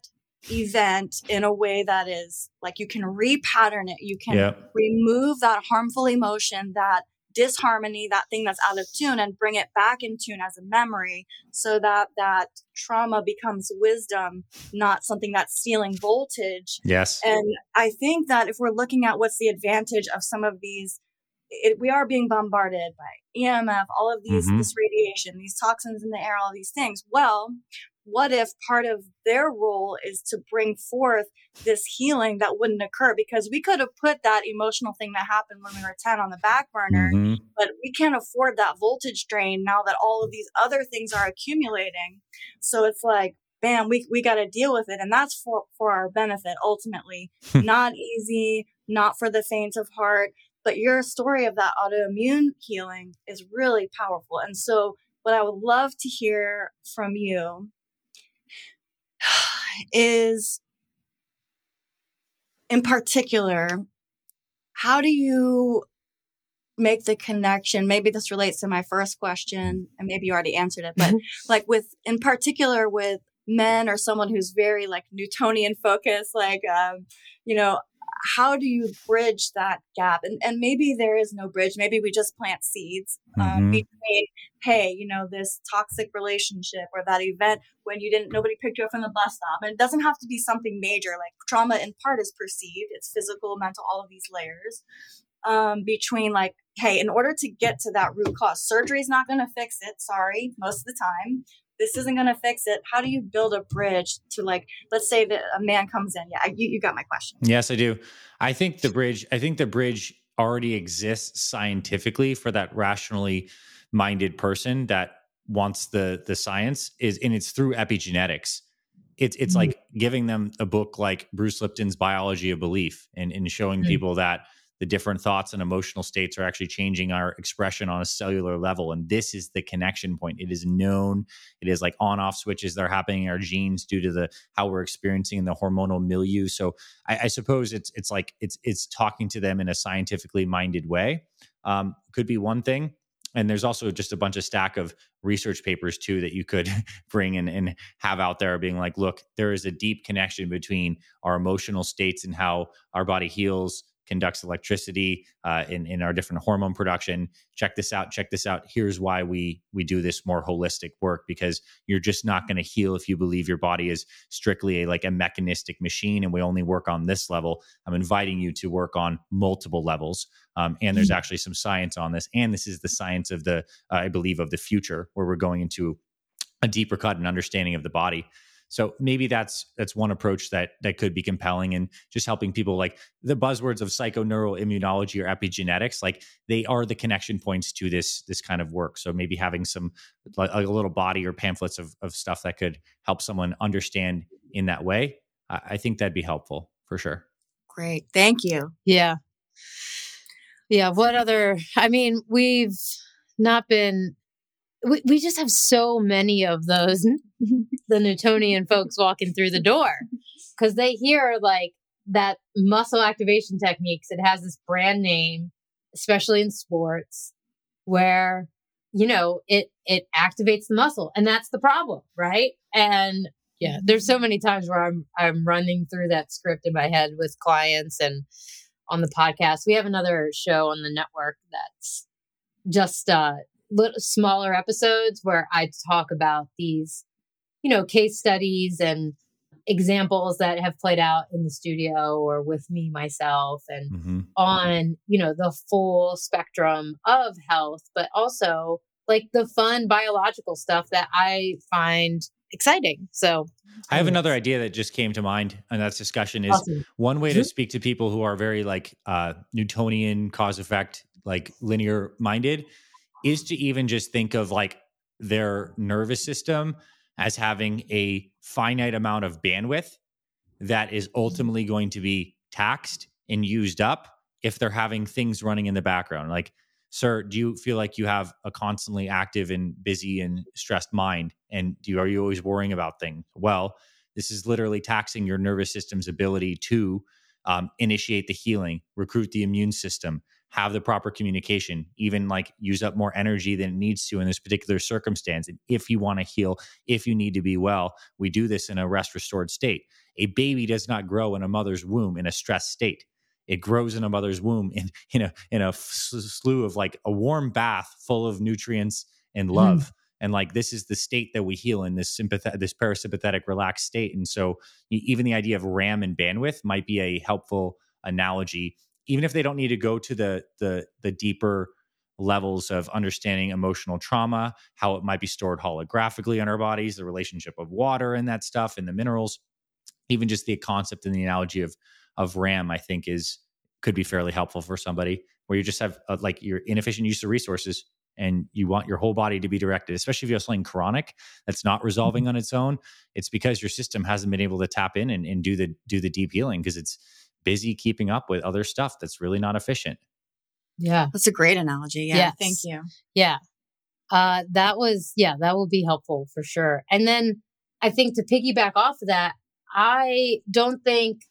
event in a way that is like you can repattern it. You can remove that harmful emotion that disharmony, that thing that's out of tune, and bring it back in tune as a memory so that that trauma becomes wisdom, not something that's stealing voltage. Yes. And I think that if we're looking at what's the advantage of some of these, it, we are being bombarded by EMF, all of these, mm-hmm. this radiation, these toxins in the air, all these things. Well, what if part of their role is to bring forth this healing that wouldn't occur? Because we could have put that emotional thing that happened when we were 10 on the back burner mm-hmm. but we can't afford that voltage drain now that all of these other things are accumulating. So it's like bam we, we got to deal with it and that's for for our benefit ultimately. Not easy not for the faint of heart but your story of that autoimmune healing is really powerful. And so what i would love to hear from you is in particular, how do you make the connection? Maybe this relates to my first question, and maybe you already answered it, but mm-hmm. like with, in particular, with men or someone who's very like Newtonian focused, like, um, you know, how do you bridge that gap? And, and maybe there is no bridge. Maybe we just plant seeds um, mm-hmm. between, hey, you know, this toxic relationship or that event when you didn't, nobody picked you up from the bus stop. And it doesn't have to be something major. Like trauma in part is perceived, it's physical, mental, all of these layers. Um, between like, hey, in order to get to that root cause, surgery is not going to fix it. Sorry, most of the time. This isn't going to fix it. How do you build a bridge to like, let's say that a man comes in. Yeah, you, you got my question. Yes, I do. I think the bridge, I think the bridge already exists scientifically for that rationally minded person that wants the the science is and it's through epigenetics it's it's mm-hmm. like giving them a book like Bruce Lipton's Biology of Belief and, and showing mm-hmm. people that the different thoughts and emotional states are actually changing our expression on a cellular level. And this is the connection point. It is known. It is like on off switches that are happening in our genes due to the how we're experiencing the hormonal milieu. So I, I suppose it's it's like it's it's talking to them in a scientifically minded way. Um, could be one thing and there's also just a bunch of stack of research papers too that you could bring and, and have out there being like look there is a deep connection between our emotional states and how our body heals conducts electricity uh, in in our different hormone production. Check this out. Check this out. Here's why we we do this more holistic work because you're just not going to heal if you believe your body is strictly a like a mechanistic machine and we only work on this level. I'm inviting you to work on multiple levels. Um, and there's mm. actually some science on this, and this is the science of the uh, I believe of the future where we're going into a deeper cut and understanding of the body. So maybe that's that's one approach that that could be compelling and just helping people like the buzzwords of psychoneuroimmunology or epigenetics, like they are the connection points to this this kind of work. So maybe having some like a little body or pamphlets of, of stuff that could help someone understand in that way. I, I think that'd be helpful for sure. Great. Thank you. Yeah. Yeah. What other I mean, we've not been we, we just have so many of those the Newtonian folks walking through the door because they hear like that muscle activation techniques. It has this brand name, especially in sports, where you know it it activates the muscle, and that's the problem, right? And yeah, there's so many times where I'm I'm running through that script in my head with clients and on the podcast. We have another show on the network that's just uh little smaller episodes where I talk about these, you know, case studies and examples that have played out in the studio or with me myself and mm-hmm. on, you know, the full spectrum of health, but also like the fun biological stuff that I find exciting. So I have another idea that just came to mind and that's discussion is awesome. one way to mm-hmm. speak to people who are very like uh Newtonian cause effect, like linear minded is to even just think of like their nervous system as having a finite amount of bandwidth that is ultimately going to be taxed and used up if they're having things running in the background. Like, sir, do you feel like you have a constantly active and busy and stressed mind? And do are you always worrying about things? Well, this is literally taxing your nervous system's ability to um, initiate the healing, recruit the immune system, have the proper communication, even like use up more energy than it needs to in this particular circumstance. And if you want to heal, if you need to be well, we do this in a rest restored state. A baby does not grow in a mother's womb in a stressed state. It grows in a mother's womb in, in a in a slew of like a warm bath full of nutrients and mm-hmm. love. Mm. And like this is the state that we heal in this sympathetic, this parasympathetic relaxed state. And so even the idea of RAM and bandwidth might be a helpful analogy even if they don't need to go to the the the deeper levels of understanding emotional trauma, how it might be stored holographically on our bodies, the relationship of water and that stuff and the minerals, even just the concept and the analogy of of RAM, I think is could be fairly helpful for somebody where you just have uh, like your inefficient use of resources and you want your whole body to be directed, especially if you have something chronic that's not resolving mm-hmm. on its own. It's because your system hasn't been able to tap in and, and do the do the deep healing because it's busy keeping up with other stuff that's really not efficient. Yeah. That's a great analogy. Yeah. Yes. Thank you. Yeah. Uh, that was, yeah, that will be helpful for sure. And then I think to piggyback off of that, I don't think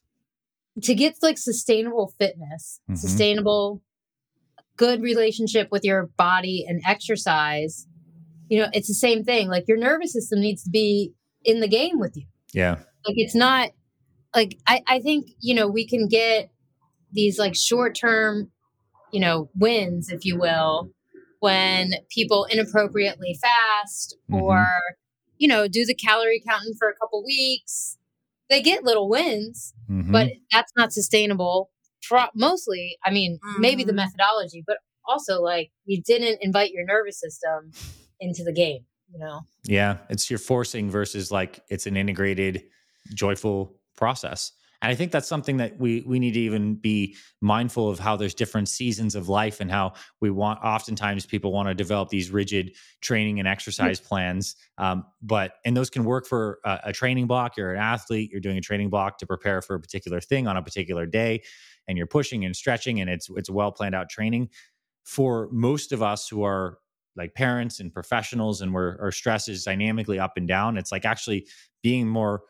to get like sustainable fitness, mm-hmm. sustainable, good relationship with your body and exercise, you know, it's the same thing. Like your nervous system needs to be in the game with you. Yeah. Like it's not, like I, I think you know we can get these like short term you know wins if you will when people inappropriately fast mm-hmm. or you know do the calorie counting for a couple weeks they get little wins mm-hmm. but that's not sustainable for mostly i mean mm-hmm. maybe the mm-hmm. methodology but also like you didn't invite your nervous system into the game you know. Yeah, it's your forcing versus like it's an integrated, joyful process. And I think that's something that we we need to even be mindful of how there's different seasons of life and how we want. Oftentimes, people want to develop these rigid training and exercise plans, um, but and those can work for a, a training block. You're an athlete. You're doing a training block to prepare for a particular thing on a particular day, and you're pushing and stretching, and it's it's well planned out training. For most of us who are like parents and professionals and where our stress is dynamically up and down it's like actually being more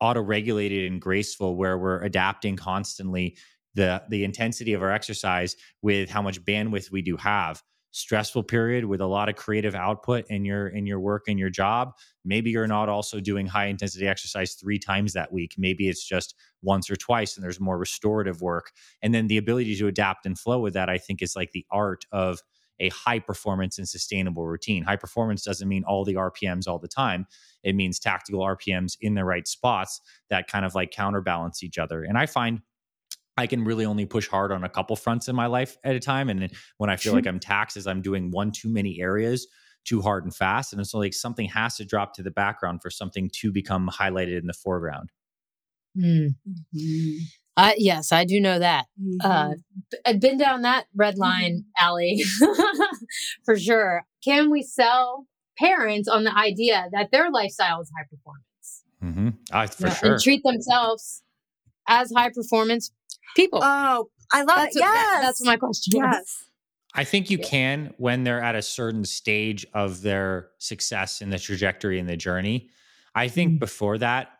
auto-regulated and graceful where we're adapting constantly the the intensity of our exercise with how much bandwidth we do have. Stressful period with a lot of creative output in your in your work and your job. Maybe you're not also doing high intensity exercise 3 times that week. Maybe it's just once or twice and there's more restorative work. And then the ability to adapt and flow with that i think is like the art of a high performance and sustainable routine. High performance doesn't mean all the RPMs all the time. It means tactical RPMs in the right spots that kind of like counterbalance each other. And I find I can really only push hard on a couple fronts in my life at a time. And when I feel like I'm taxed, is I'm doing one too many areas too hard and fast. And it's like something has to drop to the background for something to become highlighted in the foreground. Mm. Mm-hmm. Uh, yes, I do know that. Uh, mm-hmm. Uh, I've been down that red mm-hmm. line alley for sure. Can we sell parents on the idea that their lifestyle is high performance? Mm-hmm. Uh, for sure. And treat themselves as high performance people. Oh, I love that's it. What, yes. That, that's my question. Yes. I think you can when they're at a certain stage of their success in the trajectory and the journey. I think mm-hmm. before that,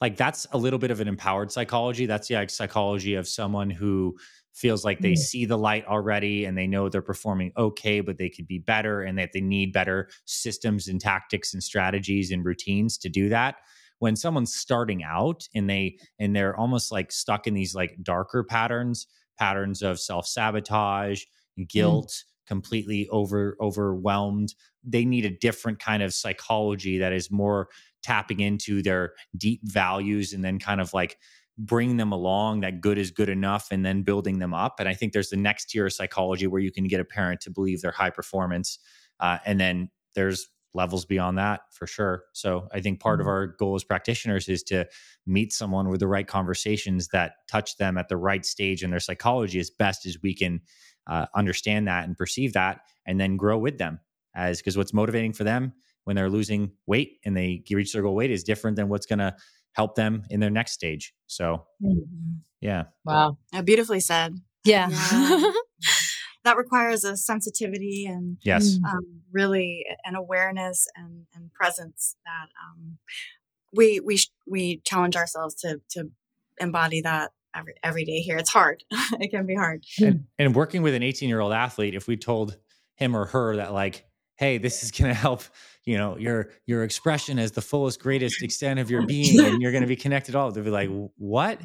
like that's a little bit of an empowered psychology. That's the psychology of someone who feels like they mm. see the light already and they know they're performing okay, but they could be better and that they need better systems and tactics and strategies and routines to do that. When someone's starting out and they and they're almost like stuck in these like darker patterns, patterns of self-sabotage, mm. guilt, mm completely over overwhelmed. They need a different kind of psychology that is more tapping into their deep values and then kind of like bring them along that good is good enough and then building them up. And i think there's the next tier of psychology where you can get a parent to believe they're high performance uh, and then there's levels beyond that for sure. So i think part mm-hmm. of our goal as practitioners is to meet someone with the right conversations that touch them at the right stage in their psychology as best as we can uh, understand that and perceive that and then grow with them as because what's motivating for them when they're losing weight and they reach their goal weight is different than what's going to help them in their next stage. So mm-hmm. yeah. Wow. Yeah, beautifully said. Yeah, yeah. that requires a sensitivity and yes. Um, really an awareness and, and presence that um, we we we challenge ourselves to to embody that every every day here. It's hard. it can be hard. And, and working with an 18 year old athlete, if we told him or her that like, hey, this is going to help, you know, your your expression as the fullest, greatest extent of your being, and you're going to be connected all, they'll be like, what,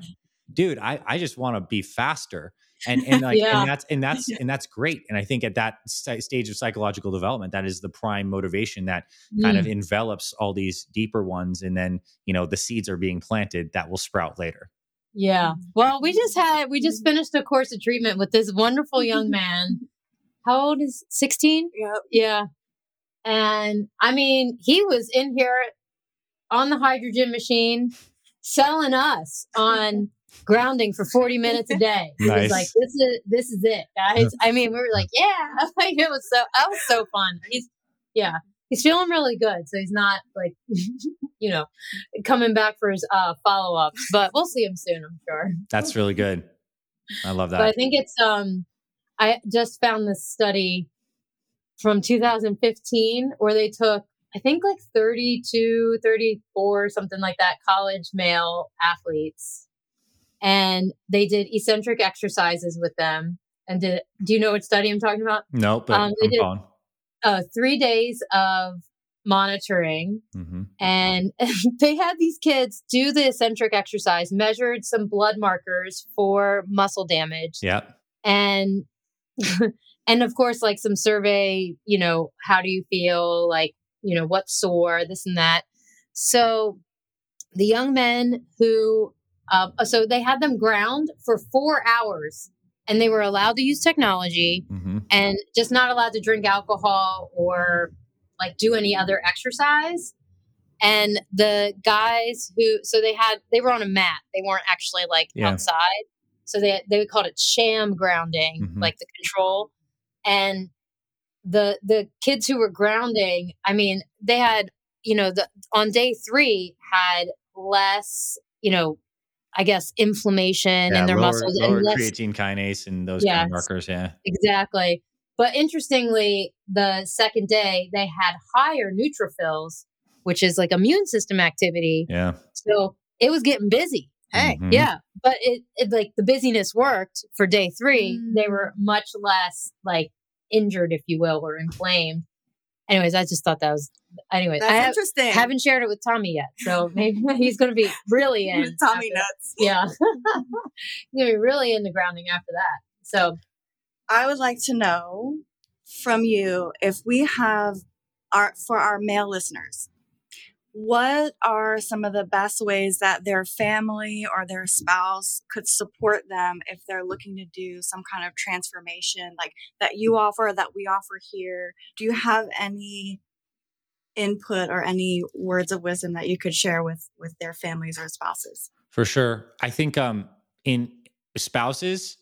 dude? I I just want to be faster. And and like yeah. and that's and that's and that's great. And I think at that st- stage of psychological development, that is the prime motivation that mm. kind of mm. envelops all these deeper ones. And then you know the seeds are being planted that will sprout later. Yeah. Mm-hmm. Well, we just had we just mm-hmm. finished a course of treatment with this wonderful young mm-hmm. man. How old is 16? Yeah. Yeah. And I mean, he was in here on the hydrogen machine selling us on grounding for 40 minutes a day. He nice. was like, this is this is it, guys. I mean, we were like, yeah. Like it was so that was so fun. He's yeah he's feeling really good. So he's not like, you know, coming back for his uh, follow ups, but we'll see him soon, I'm sure. That's really good. I love that. But I think it's, um, I just found this study from 2015 where they took, I think like 32, 34, something like that, college male athletes. And they did eccentric exercises with them. And did, do you know what study I'm talking about? No, but um, they did, uh, three days of monitoring mm-hmm. and they had these kids do the eccentric exercise measured some blood markers for muscle damage. Yeah. And and of course like some survey you know how do you feel? Like you know what's sore this and that. So the young men who um, so they had them ground for four hours and they were allowed to use technology mm-hmm. and just not allowed to drink alcohol or like do any other exercise. And the guys who, so they had, they were on a mat. They weren't actually like Yeah. outside. So they, they called it sham grounding, Mhm. like the control. And the, the kids who were grounding, I mean, they had, you know, the, on day three had less, you know, I guess inflammation Yeah, in their lower, muscles lower and less creatine kinase and those kind of markers. Yeah. Exactly. But interestingly, the second day they had higher neutrophils, which is like immune system activity. Yeah. So it was getting busy. Hey. Mhm. Yeah. But it, it like the busyness worked for day three. They Mm. were much less like injured, if you will, or inflamed. Anyways, I just thought that was anyways. That's I have, interesting. haven't shared it with Tommy yet. So maybe he's gonna be really in. Tommy nuts. Yeah. he's gonna be really into grounding after that. So I would like to know from you if we have our for our male listeners, what are some of the best ways that their family or their spouse could support them if they're looking to do some kind of transformation like that you offer that we offer here? Do you have any input or any words of wisdom that you could share with with their families or spouses? For sure. I think um in spouses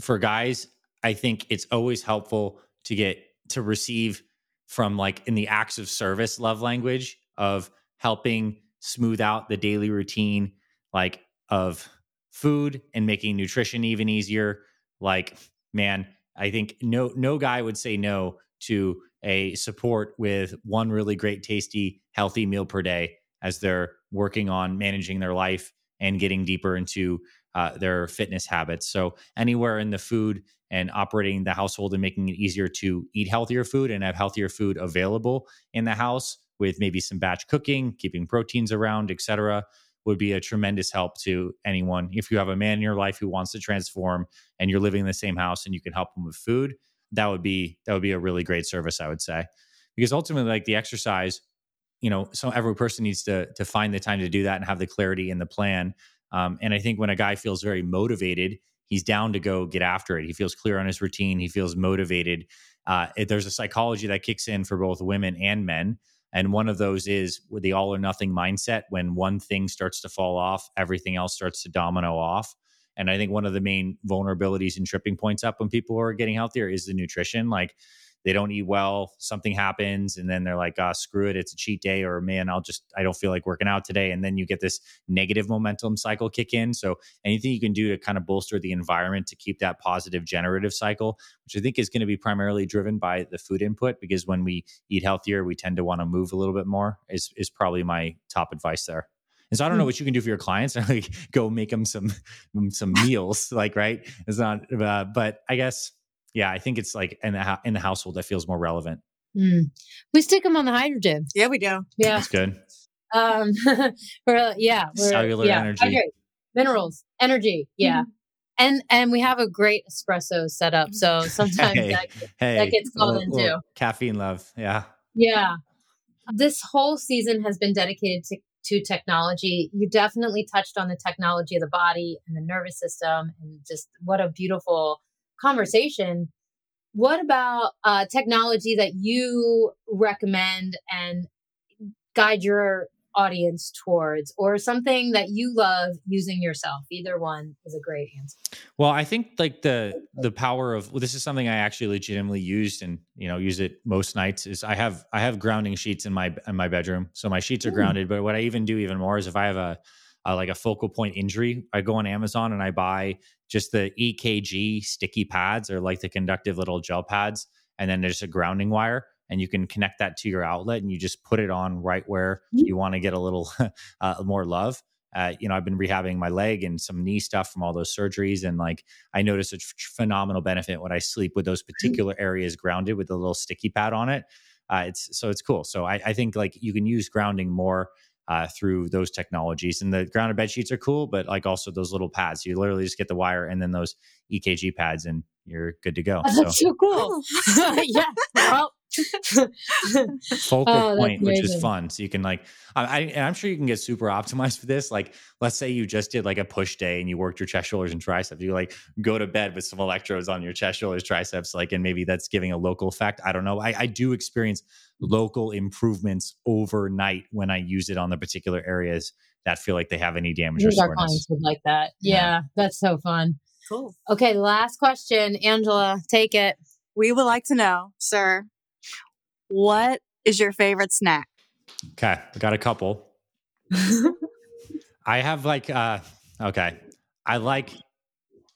for guys, I think it's always helpful to get to receive from like in the acts of service love language of helping smooth out the daily routine like of food and making nutrition even easier like man i think no no guy would say no to a support with one really great tasty healthy meal per day as they're working on managing their life and getting deeper into uh, their fitness habits. So anywhere in the food and operating the household and making it easier to eat healthier food and have healthier food available in the house with maybe some batch cooking, keeping proteins around, etc., would be a tremendous help to anyone. If you have a man in your life who wants to transform and you're living in the same house and you can help them with food, that would be that would be a really great service, I would say. Because ultimately, like the exercise, you know, so every person needs to to find the time to do that and have the clarity in the plan. Um, and I think when a guy feels very motivated, he's down to go get after it. He feels clear on his routine. He feels motivated. Uh, it, there's a psychology that kicks in for both women and men. And one of those is with the all or nothing mindset. When one thing starts to fall off, everything else starts to domino off. And I think one of the main vulnerabilities and tripping points up when people are getting healthier is the nutrition. Like they don't eat well, something happens, and then they're like, ah, screw it, it's a cheat day, or man, I'll just, I don't feel like working out today. And then you get this negative momentum cycle kick in. So anything you can do to kind of bolster the environment to keep that positive generative cycle, which I think is going to be primarily driven by the food input, because when we eat healthier, we tend to want to move a little bit more, is, is probably my top advice there. And so I don't know what you can do for your clients. Like go make them some some meals, like right. It's not, uh, but I guess yeah, I think it's like in the in the household that feels more relevant. mm. we stick them on the hydrogen. Yeah, we do. Yeah. That's good. Um, we're, yeah, we're, Cellular yeah, energy. hydrate, minerals, energy. Yeah. And, and we have a great espresso set up. So sometimes Hey, that, Hey, gets called little- in too. Caffeine love, yeah. yeah. This whole season has been dedicated to, to technology. You definitely touched on the technology of the body and the nervous system and just what a beautiful conversation. What about uh, technology that you recommend and guide your audience towards, or something that you love using yourself? Either one is a great answer. Well, I think like the the power of well, this is something I actually legitimately used and you know use it most nights is I have I have grounding sheets in my in my bedroom, so my sheets are Mm. grounded. But what I even do even more is if I have a, a like a focal point injury, I go on Amazon and I buy just the EKG sticky pads or like the conductive little gel pads, and then there's a grounding wire. And you can connect that to your outlet, and you just put it on right where Mm. you want to get a little uh, more love. Uh, you know, I've been rehabbing my leg and some knee stuff from all those surgeries, and like I notice a f- phenomenal benefit when I sleep with those particular areas grounded with a little sticky pad on it. Uh, it's so it's cool. So I, I think like you can use grounding more uh, through those technologies, and the grounded bed sheets are cool, but like also those little pads. You literally just get the wire and then those EKG pads, and you're good to go. So That's so cool. yeah. Well, focal oh, point, which is fun. So you can like, I, and I'm sure you can get super optimized for this. Like, let's say you just did like a push day and you worked your chest, shoulders, and triceps. You like go to bed with some electrodes on your chest, shoulders, triceps, like, and maybe that's giving a local effect. I don't know. I, I do experience local improvements overnight when I use it on the particular areas that feel like they have any damage or soreness. Our clients would like that. Yeah, yeah, that's so fun. Cool. Okay, last question, Angela, take it. We would like to know, sir, what is your favorite snack? Okay, I got a couple. I have like uh okay. I like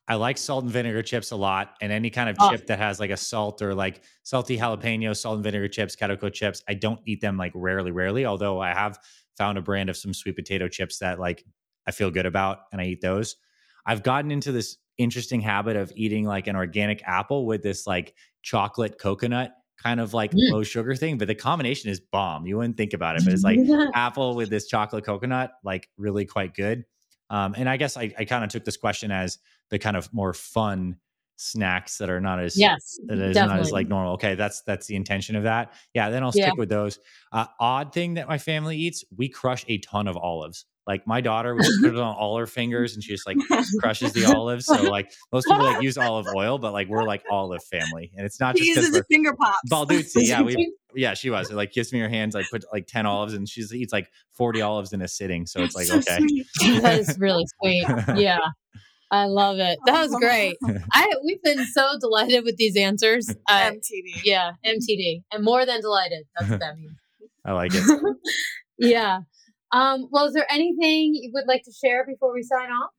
I like salt and vinegar chips a lot, and any kind of oh. chip that has like a salt or like salty jalapeno, salt and vinegar chips, Calico chips. I don't eat them like rarely, rarely. Although I have found a brand of some sweet potato chips that like I feel good about, and I eat those. I've gotten into this interesting habit of eating like an organic apple with this like chocolate coconut kind of like mm. low sugar thing, but the combination is bomb. You wouldn't think about it, but it's like apple with this chocolate coconut, like really quite good. Um, and I guess I, I kind of took this question as the kind of more fun snacks that are not as yes that is definitely. not as like normal okay that's that's the intention of that yeah then i'll stick yeah. with those uh, odd thing that my family eats we crush a ton of olives like my daughter, we put it on all her fingers and she just like crushes the olives. So like most people like use olive oil, but like we're like olive family. And it's not she just because finger pops. Balduzzi, yeah. We yeah, she was. It, like gives me her hands, I put like 10 olives and she eats like 40 olives in a sitting. So it's like, so okay. that is really sweet. Yeah. I love it. That was great. I we've been so delighted with these answers. Uh, MTD. Yeah, MTD. And more than delighted. That's what that means. I like it. yeah. Um, well, is there anything you would like to share before we sign off?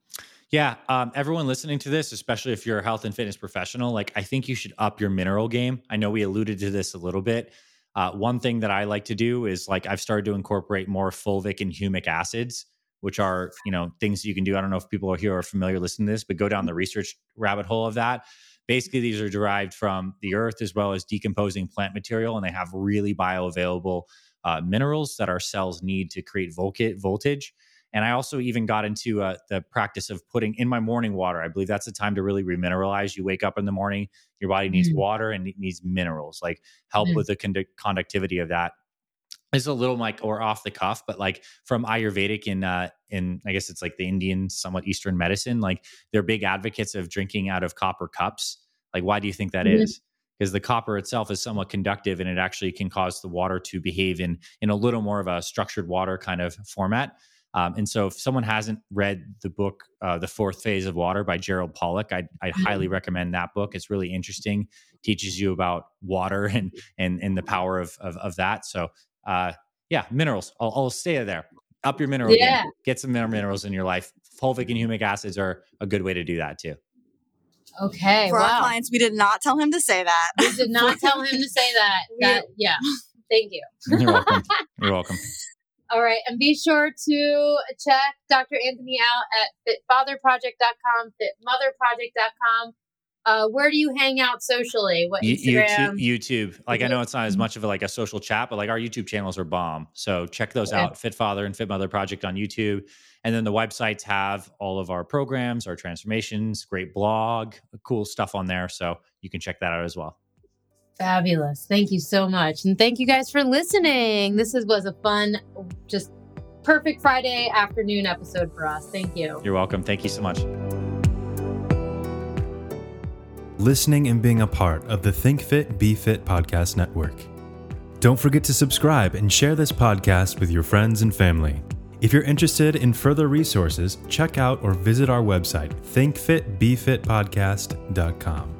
Yeah, um, everyone listening to this, especially if you're a health and fitness professional, like I think you should up your mineral game. I know we alluded to this a little bit. Uh, one thing that I like to do is like I've started to incorporate more fulvic and humic acids, which are you know things you can do. I don't know if people are here are familiar listening to this, but go down the research rabbit hole of that. Basically, these are derived from the earth as well as decomposing plant material, and they have really bioavailable uh, minerals that our cells need to create voltage. And I also even got into uh, the practice of putting in my morning water. I believe that's the time to really remineralize. You wake up in the morning, your body needs mm. water and it needs minerals, like help mm. with the conductivity of that. It's a little like or off the cuff, but like from Ayurvedic in uh, in I guess it's like the Indian, somewhat Eastern medicine. Like they're big advocates of drinking out of copper cups. Like, why do you think that mm. is? because the copper itself is somewhat conductive and it actually can cause the water to behave in in a little more of a structured water kind of format. Um, and so, if someone hasn't read the book, uh, "The Fourth Phase of Water" by Gerald Pollack, I'd, I'd mm-hmm. highly recommend that book. It's really interesting, teaches you about water and and and the power of of, of that. So, uh, yeah, minerals. I'll, I'll stay there. Up your mineral yeah. Game. Get some minerals in your life. Fulvic and humic acids are a good way to do that too. Okay. For wow. our clients, we did not tell him to say that. We did not tell him to say that. that yeah. Thank you. You're welcome. You're welcome. All right. And be sure to check Dr. Anthony out at fitfatherproject.com, fitmotherproject.com. Uh, where do you hang out socially? What Instagram? YouTube, YouTube. Like I know it's not as much of a, like a social chat, but like our YouTube channels are bomb. So check those okay. out. Fit Father and Fit Mother Project on YouTube. And then the websites have all of our programs, our transformations, great blog, cool stuff on there. So you can check that out as well. Fabulous. Thank you so much. And thank you guys for listening. This is, was a fun, just perfect Friday afternoon episode for us. Thank you. You're welcome. Thank you so much. Listening and being a part of the Think Fit, Be Fit podcast network. Don't forget to subscribe and share this podcast with your friends and family. If you're interested in further resources, check out or visit our website, thinkfitbefitpodcast.com.